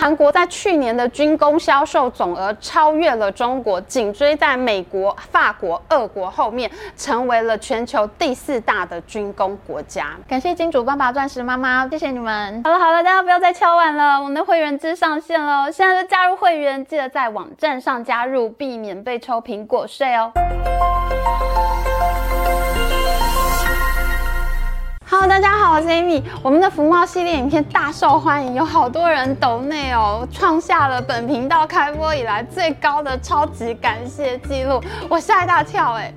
韩国在去年的军工销售总额超越了中国，紧追在美国、法国、俄国后面，成为了全球第四大的军工国家。感谢金主爸爸、钻石妈妈，谢谢你们。好了好了，大家不要再敲碗了，我们的会员制上线了，现在就加入会员，记得在网站上加入，避免被抽苹果税哦。好大家好，我是 Amy。我们的服贸系列影片大受欢迎，有好多人抖内哦，创下了本频道开播以来最高的超级感谢记录，我吓一大跳哎。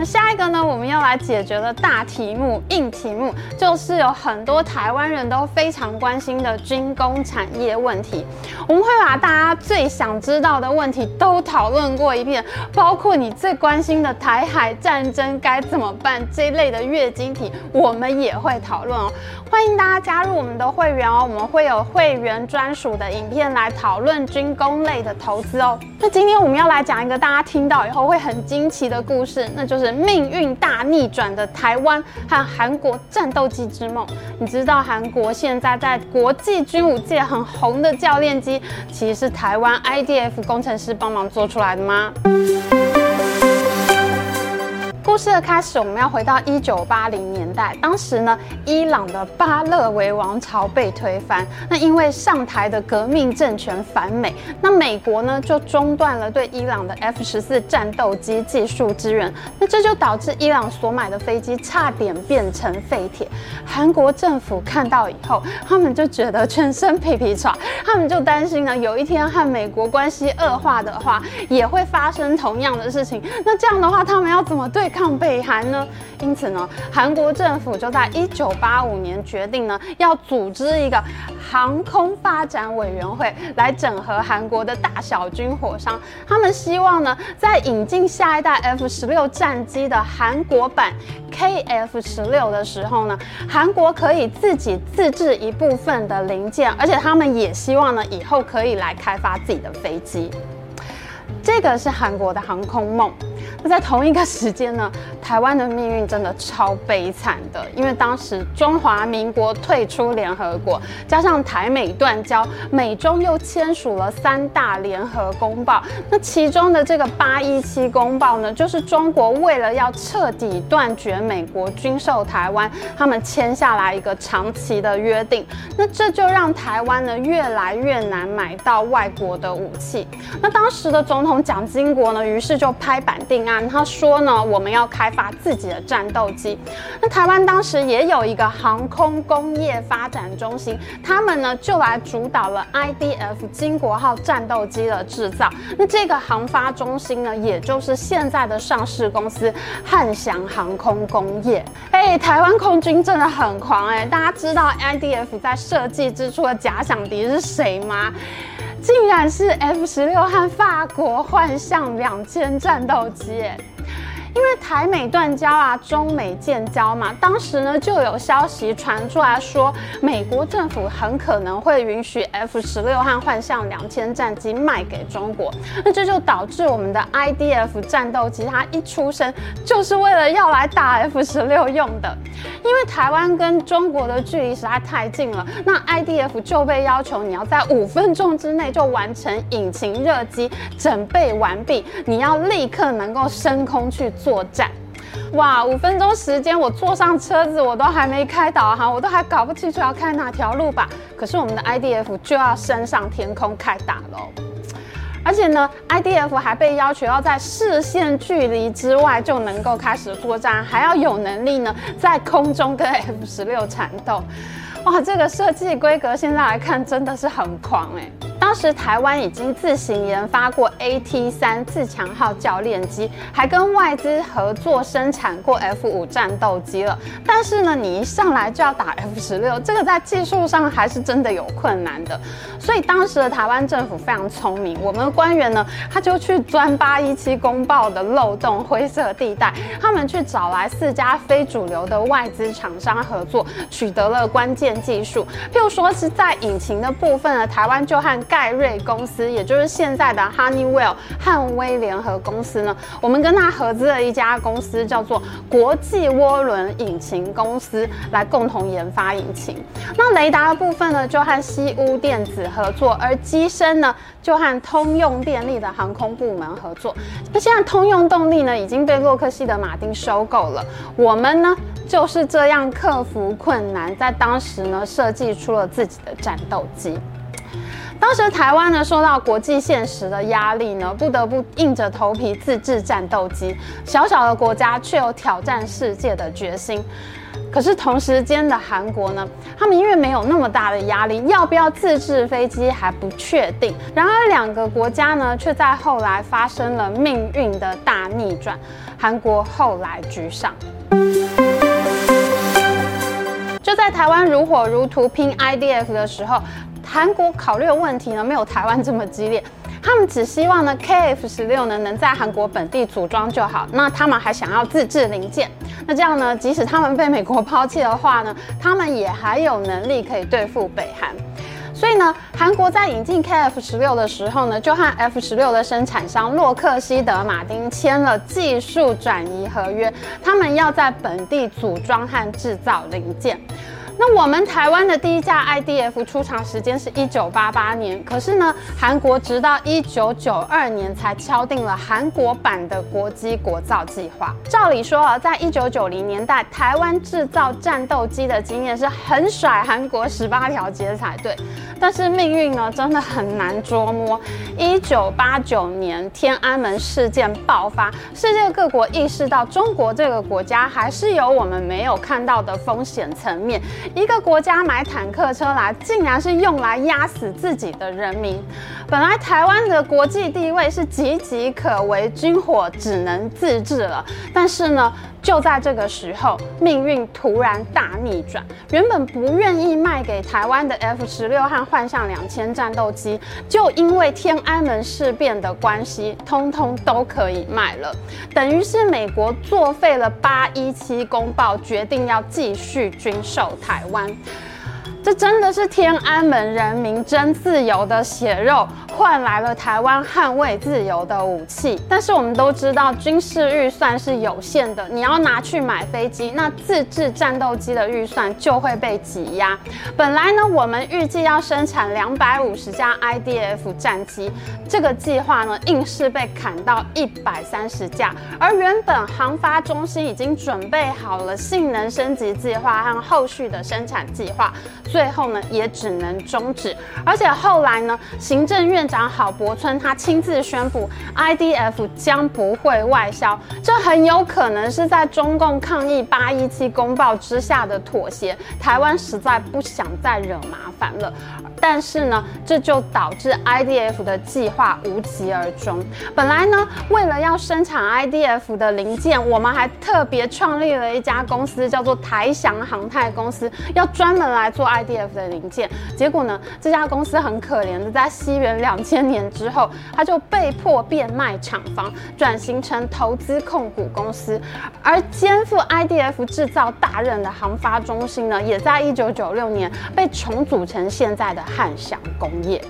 那下一个呢，我们要来解决的大题目、硬题目，就是有很多台湾人都非常关心的军工产业问题。我们会把大家最想知道的问题都讨论过一遍，包括你最关心的台海战争该怎么办这类的月经题，我们也也会讨论哦。欢迎大家加入我们的会员哦，我们会有会员专属的影片来讨论军工类的投资哦。那今天我们要来讲一个大家听到以后会很惊奇的故事，那就是。命运大逆转的台湾和韩国战斗机之梦，你知道韩国现在在国际军武界很红的教练机，其实是台湾 IDF 工程师帮忙做出来的吗？故事的开始，我们要回到一九八零年代。当时呢，伊朗的巴勒维王朝被推翻。那因为上台的革命政权反美，那美国呢就中断了对伊朗的 F 十四战斗机技术支援。那这就导致伊朗所买的飞机差点变成废铁。韩国政府看到以后，他们就觉得全身皮皮剉，他们就担心呢，有一天和美国关系恶化的话，也会发生同样的事情。那这样的话，他们要怎么对抗？北韩呢？因此呢，韩国政府就在一九八五年决定呢，要组织一个航空发展委员会来整合韩国的大小军火商。他们希望呢，在引进下一代 F 十六战机的韩国版 KF 十六的时候呢，韩国可以自己自制一部分的零件，而且他们也希望呢，以后可以来开发自己的飞机。这个是韩国的航空梦。在同一个时间呢，台湾的命运真的超悲惨的，因为当时中华民国退出联合国，加上台美断交，美中又签署了三大联合公报。那其中的这个八一七公报呢，就是中国为了要彻底断绝美国军售台湾，他们签下来一个长期的约定。那这就让台湾呢越来越难买到外国的武器。那当时的总统蒋经国呢，于是就拍板定案。他说呢，我们要开发自己的战斗机。那台湾当时也有一个航空工业发展中心，他们呢就来主导了 IDF 金国号战斗机的制造。那这个航发中心呢，也就是现在的上市公司汉翔航空工业。哎，台湾空军真的很狂哎！大家知道 IDF 在设计之初的假想敌是谁吗？竟然是 F 十六和法国幻象两千战斗机，因为台美断交啊，中美建交嘛，当时呢就有消息传出来说，美国政府很可能会允许 F 十六和幻象两千战机卖给中国，那这就导致我们的 IDF 战斗机它一出生就是为了要来打 F 十六用的，因为台湾跟中国的距离实在太近了，那 IDF 就被要求你要在五分钟之内就完成引擎热机整备完毕，你要立刻能够升空去。作战，哇！五分钟时间，我坐上车子，我都还没开导航，我都还搞不清楚要开哪条路吧。可是我们的 IDF 就要升上天空开打喽，而且呢，IDF 还被要求要在视线距离之外就能够开始作战，还要有能力呢在空中跟 F 十六缠斗。哇，这个设计规格现在来看真的是很狂哎、当时台湾已经自行研发过 AT 三自强号教练机，还跟外资合作生产过 F 五战斗机了。但是呢，你一上来就要打 F 十六，这个在技术上还是真的有困难的。所以当时的台湾政府非常聪明，我们的官员呢，他就去钻八一七公报的漏洞、灰色地带，他们去找来四家非主流的外资厂商合作，取得了关键技术。譬如说是在引擎的部分呢，台湾就和盖瑞公司，也就是现在的 Honeywell 汉威联合公司呢，我们跟他合资了一家公司，叫做国际涡轮引擎公司，来共同研发引擎。那雷达的部分呢，就和西屋电子合作，而机身呢，就和通用电力的航空部门合作。那现在通用动力呢，已经被洛克希德马丁收购了。我们呢，就是这样克服困难，在当时呢，设计出了自己的战斗机。当时台湾呢，受到国际现实的压力呢，不得不硬着头皮自制战斗机。小小的国家却有挑战世界的决心。可是同时间的韩国呢，他们因为没有那么大的压力，要不要自制飞机还不确定。然而两个国家呢，却在后来发生了命运的大逆转，韩国后来居上。就在台湾如火如荼拼 IDF 的时候。韩国考虑的问题呢，没有台湾这么激烈，他们只希望呢，KF 十六呢能在韩国本地组装就好。那他们还想要自制零件，那这样呢，即使他们被美国抛弃的话呢，他们也还有能力可以对付北韩。所以呢，韩国在引进 KF 十六的时候呢，就和 F 十六的生产商洛克希德马丁签了技术转移合约，他们要在本地组装和制造零件。那我们台湾的第一架 IDF 出厂时间是一九八八年，可是呢，韩国直到一九九二年才敲定了韩国版的国机国造计划。照理说啊，在一九九零年代，台湾制造战斗机的经验是很甩韩国十八条街才对。但是命运呢，真的很难捉摸。一九八九年天安门事件爆发，世界各国意识到中国这个国家还是有我们没有看到的风险层面。一个国家买坦克车来，竟然是用来压死自己的人民。本来台湾的国际地位是岌岌可危，军火只能自制了。但是呢，就在这个时候，命运突然大逆转。原本不愿意卖给台湾的 F 十六和幻象两千战斗机，就因为天安门事变的关系，通通都可以卖了。等于是美国作废了八一七公报，决定要继续军售台湾。这真的是天安门人民争自由的血肉，换来了台湾捍卫自由的武器。但是我们都知道，军事预算是有限的，你要拿去买飞机，那自制战斗机的预算就会被挤压。本来呢，我们预计要生产两百五十架 IDF 战机，这个计划呢，硬是被砍到一百三十架。而原本航发中心已经准备好了性能升级计划和后续的生产计划。最后呢，也只能终止。而且后来呢，行政院长郝柏村他亲自宣布，IDF 将不会外销。这很有可能是在中共抗议八一七公报之下的妥协。台湾实在不想再惹麻烦了。但是呢，这就导致 IDF 的计划无疾而终。本来呢，为了要生产 IDF 的零件，我们还特别创立了一家公司，叫做台翔航太公司，要专门来做 IDF 的零件。结果呢，这家公司很可怜的，在西元两千年之后，它就被迫变卖厂房，转型成投资控股公司。而肩负 IDF 制造大任的航发中心呢，也在一九九六年被重组成现在的。汉翔工业，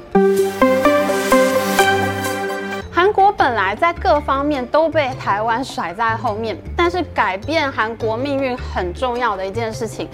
韩国本来在各方面都被台湾甩在后面，但是改变韩国命运很重要的一件事情。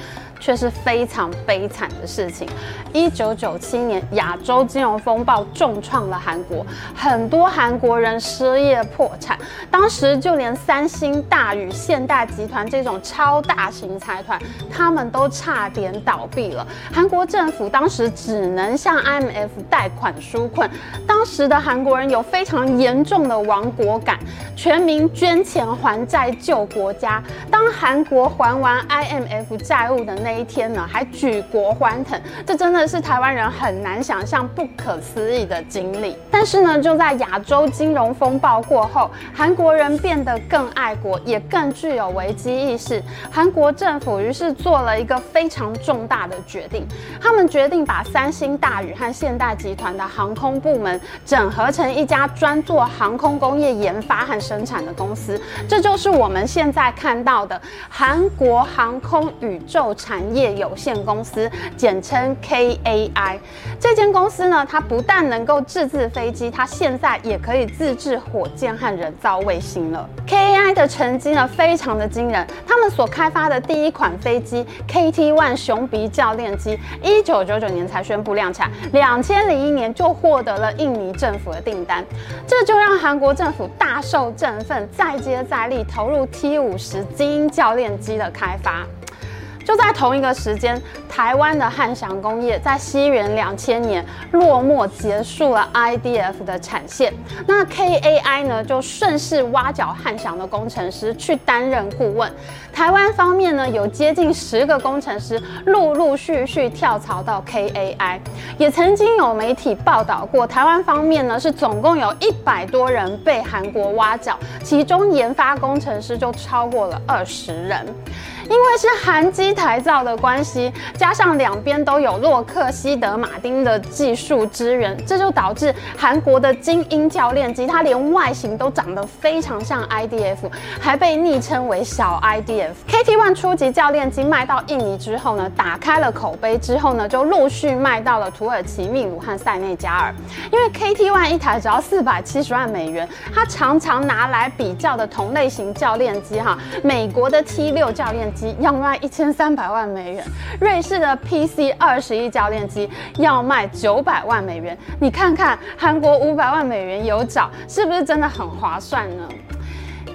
却是非常悲惨的事情。一九九七年，亚洲金融风暴重创了韩国，很多韩国人失业破产。当时就连三星、大宇、现代集团这种超大型财团，他们都差点倒闭了。韩国政府当时只能向 IMF 贷款纾困。当时的韩国人有非常严重的亡国感，全民捐钱还债救国家。当韩国还完 IMF 债务的那一天呢，还举国欢腾，这真的是台湾人很难想象、不可思议的经历。但是呢，就在亚洲金融风暴过后，韩国人变得更爱国，也更具有危机意识。韩国政府于是做了一个非常重大的决定，他们决定把三星、大宇和现代集团的航空部门整合成一家专做航空工业研发和生产的公司。这就是我们现在看到的韩国航空宇宙产业有限公司，简称 KAI。这间公司呢，它不但能够自制飞机，它现在也可以自制火箭和人造卫星了。KAI 的成绩呢，非常的惊人。他们所开发的第一款飞机 KT-1 熊鼻教练机，一九九九年才宣布量产，两千零一年就获得了印尼政府的订单，这就让韩国政府大受振奋，再接再厉，投入 T-50 精英教练机的开发。就在同一个时间，台湾的汉翔工业在西元两千年落寞结束了 IDF 的产线，那 KAI 呢就顺势挖角汉翔的工程师去担任顾问。台湾方面呢有接近十个工程师陆陆续续跳槽到 KAI，也曾经有媒体报道过，台湾方面呢是总共有一百多人被韩国挖角，其中研发工程师就超过了二十人。因为是韩机台造的关系，加上两边都有洛克希德马丁的技术支援，这就导致韩国的精英教练机，它连外形都长得非常像 IDF，还被昵称为小 IDF。KT-1 初级教练机卖到印尼之后呢，打开了口碑之后呢，就陆续卖到了土耳其秘鲁和塞内加尔。因为 KT-1 一台只要四百七十万美元，它常常拿来比较的同类型教练机哈，美国的 T6 教练机要卖一千三百万美元，瑞士的 PC 二十一教练机要卖九百万美元。你看看韩国五百万美元有找，是不是真的很划算呢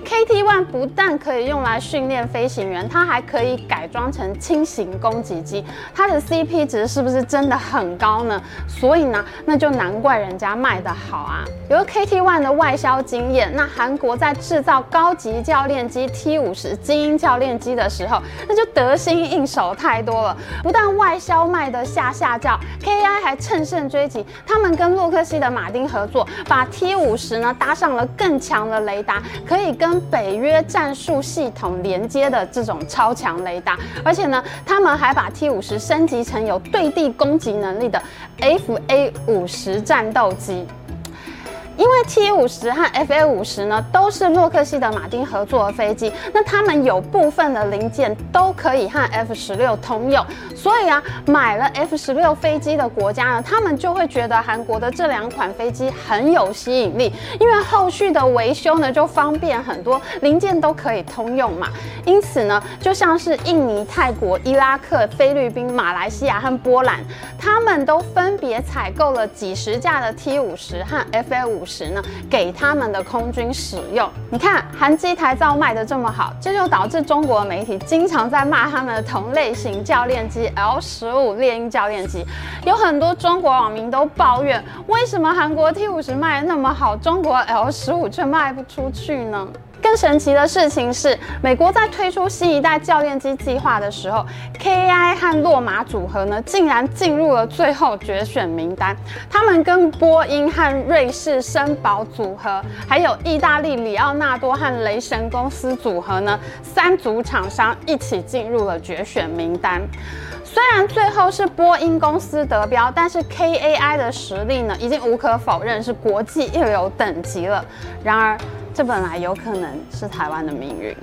？KT-1 不但可以用来训练飞行员，它还可以改装成轻型攻击机，它的 CP 值是不是真的很高呢？所以呢，那就难怪人家卖得好啊。有了 KT-1 的外销经验，那韩国在制造高级教练机 T-50 精英教练机的时候，那就得心应手太多了。不但外销卖得下下叫，KI 还乘胜追击，他们跟洛克希德马丁合作，把 T-50 呢搭上了更强的雷达，可以跟北约战术系统连接的这种超强雷达，而且呢，他们还把 T 五十升级成有对地攻击能力的 FA 五十战斗机。因为 T 五十和 FA 五十呢都是洛克希德马丁合作的飞机，那他们有部分的零件都可以和 F 十六通用，所以啊，买了 F 十六飞机的国家呢，他们就会觉得韩国的这两款飞机很有吸引力，因为后续的维修呢就方便很多，零件都可以通用嘛。因此呢，就像是印尼、泰国、伊拉克、菲律宾、马来西亚和波兰，他们都分别采购了几十架的 T 五十和 FA 五十。时呢，给他们的空军使用。你看韩机台造卖的这么好，这就导致中国媒体经常在骂他们的同类型教练机 L 十五猎鹰教练机。有很多中国网民都抱怨，为什么韩国 T 五十卖的那么好，中国 L 十五却卖不出去呢？更神奇的事情是，美国在推出新一代教练机计划的时候，KAI 和洛马组合呢，竟然进入了最后决选名单。他们跟波音和瑞士绅宝组合，还有意大利里奥纳多和雷神公司组合呢，三组厂商一起进入了决选名单。虽然最后是波音公司得标，但是 KAI 的实力呢，已经无可否认是国际一流等级了。然而，这本来有可能是台湾的命运。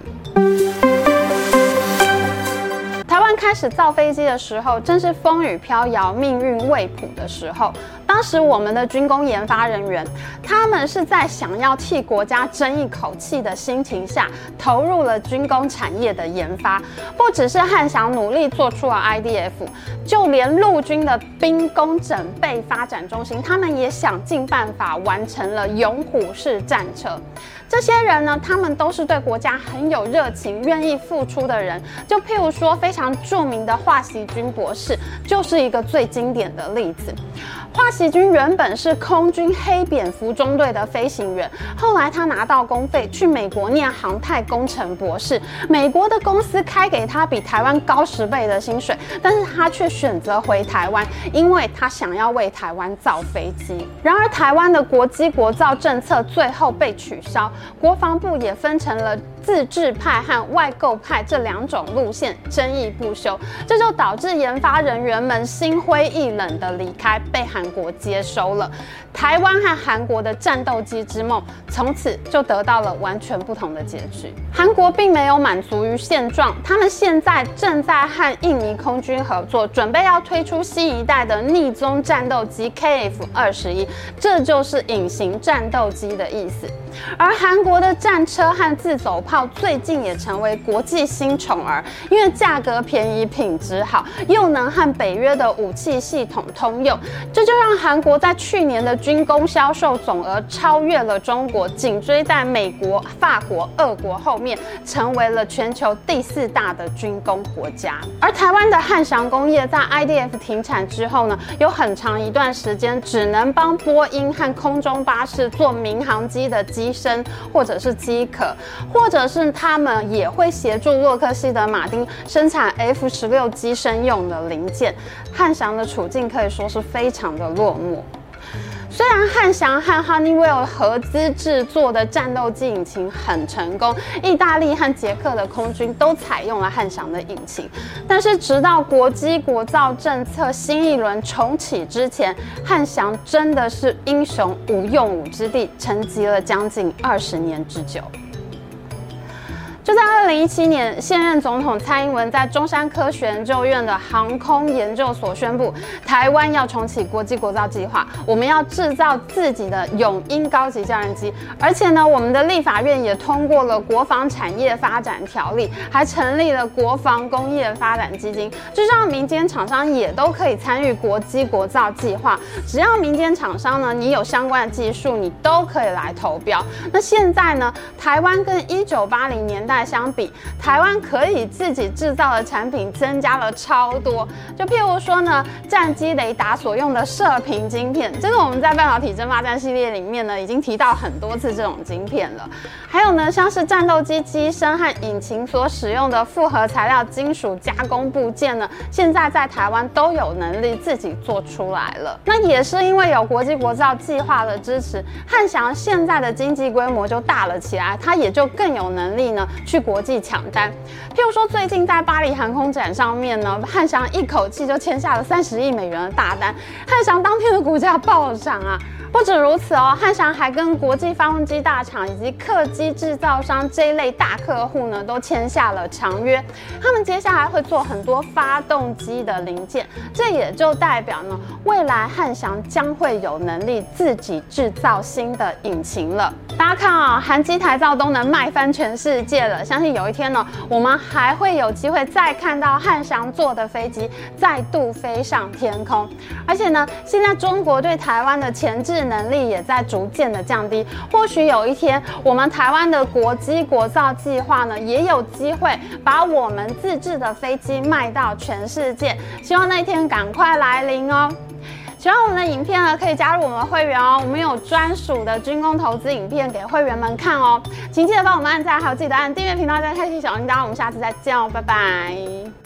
台湾开始造飞机的时候，正是风雨飘摇、命运未卜的时候。当时我们的军工研发人员，他们是在想要替国家争一口气的心情下，投入了军工产业的研发。不只是汉翔努力做出了 IDF，就连陆军的兵工整备发展中心，他们也想尽办法完成了勇虎式战车。这些人呢，他们都是对国家很有热情、愿意付出的人。就譬如说，非常著名的华西军博士，就是一个最经典的例子。华锡军原本是空军黑蝙蝠中队的飞行员，后来他拿到公费去美国念航太工程博士。美国的公司开给他比台湾高十倍的薪水，但是他却选择回台湾，因为他想要为台湾造飞机。然而，台湾的国机国造政策最后被取消，国防部也分成了。自制派和外购派这两种路线争议不休，这就导致研发人员们心灰意冷的离开，被韩国接收了。台湾和韩国的战斗机之梦从此就得到了完全不同的结局。韩国并没有满足于现状，他们现在正在和印尼空军合作，准备要推出新一代的逆踪战斗机 KF 二十一，这就是隐形战斗机的意思。而韩国的战车和自走炮最近也成为国际新宠儿，因为价格便宜、品质好，又能和北约的武器系统通用，这就让韩国在去年的军工销售总额超越了中国，紧追在美国、法国、俄国后面，成为了全球第四大的军工国家。而台湾的汉翔工业在 IDF 停产之后呢，有很长一段时间只能帮波音和空中巴士做民航机的机。机身，或者是机壳，或者是他们也会协助洛克希德马丁生产 F 十六机身用的零件。汉翔的处境可以说是非常的落寞。虽然汉翔和 Honeywell 合资制作的战斗机引擎很成功，意大利和捷克的空军都采用了汉翔的引擎，但是直到国机国造政策新一轮重启之前，汉翔真的是英雄无用武之地，沉寂了将近二十年之久。就在二零一七年，现任总统蔡英文在中山科学研究院的航空研究所宣布，台湾要重启国际国造计划，我们要制造自己的永鹰高级教练机，而且呢，我们的立法院也通过了国防产业发展条例，还成立了国防工业发展基金，就让民间厂商也都可以参与国际国造计划。只要民间厂商呢，你有相关的技术，你都可以来投标。那现在呢，台湾跟一九八零年代。相比，台湾可以自己制造的产品增加了超多。就譬如说呢，战机雷达所用的射频晶片，这个我们在半导体争霸战系列里面呢，已经提到很多次这种晶片了。还有呢，像是战斗机机身和引擎所使用的复合材料金属加工部件呢，现在在台湾都有能力自己做出来了。那也是因为有国际国造计划的支持，汉翔现在的经济规模就大了起来，它也就更有能力呢。去国际抢单，譬如说最近在巴黎航空展上面呢，汉翔一口气就签下了三十亿美元的大单，汉翔当天的股价暴涨啊！不止如此哦，汉翔还跟国际发动机大厂以及客机制造商这一类大客户呢，都签下了长约。他们接下来会做很多发动机的零件，这也就代表呢，未来汉翔将会有能力自己制造新的引擎了。大家看啊、韩机台造都能卖翻全世界了，相信有一天呢，我们还会有机会再看到汉翔做的飞机再度飞上天空。而且呢，现在中国对台湾的钳制能力也在逐渐的降低，或许有一天，我们台湾的国机国造计划呢，也有机会把我们自制的飞机卖到全世界。希望那一天赶快来临哦！喜欢我们的影片呢，可以加入我们的会员哦，我们有专属的军工投资影片给会员们看哦，请记得帮我们按赞，还有记得按订阅频道，再开启小铃铛，我们下次再见哦，拜拜。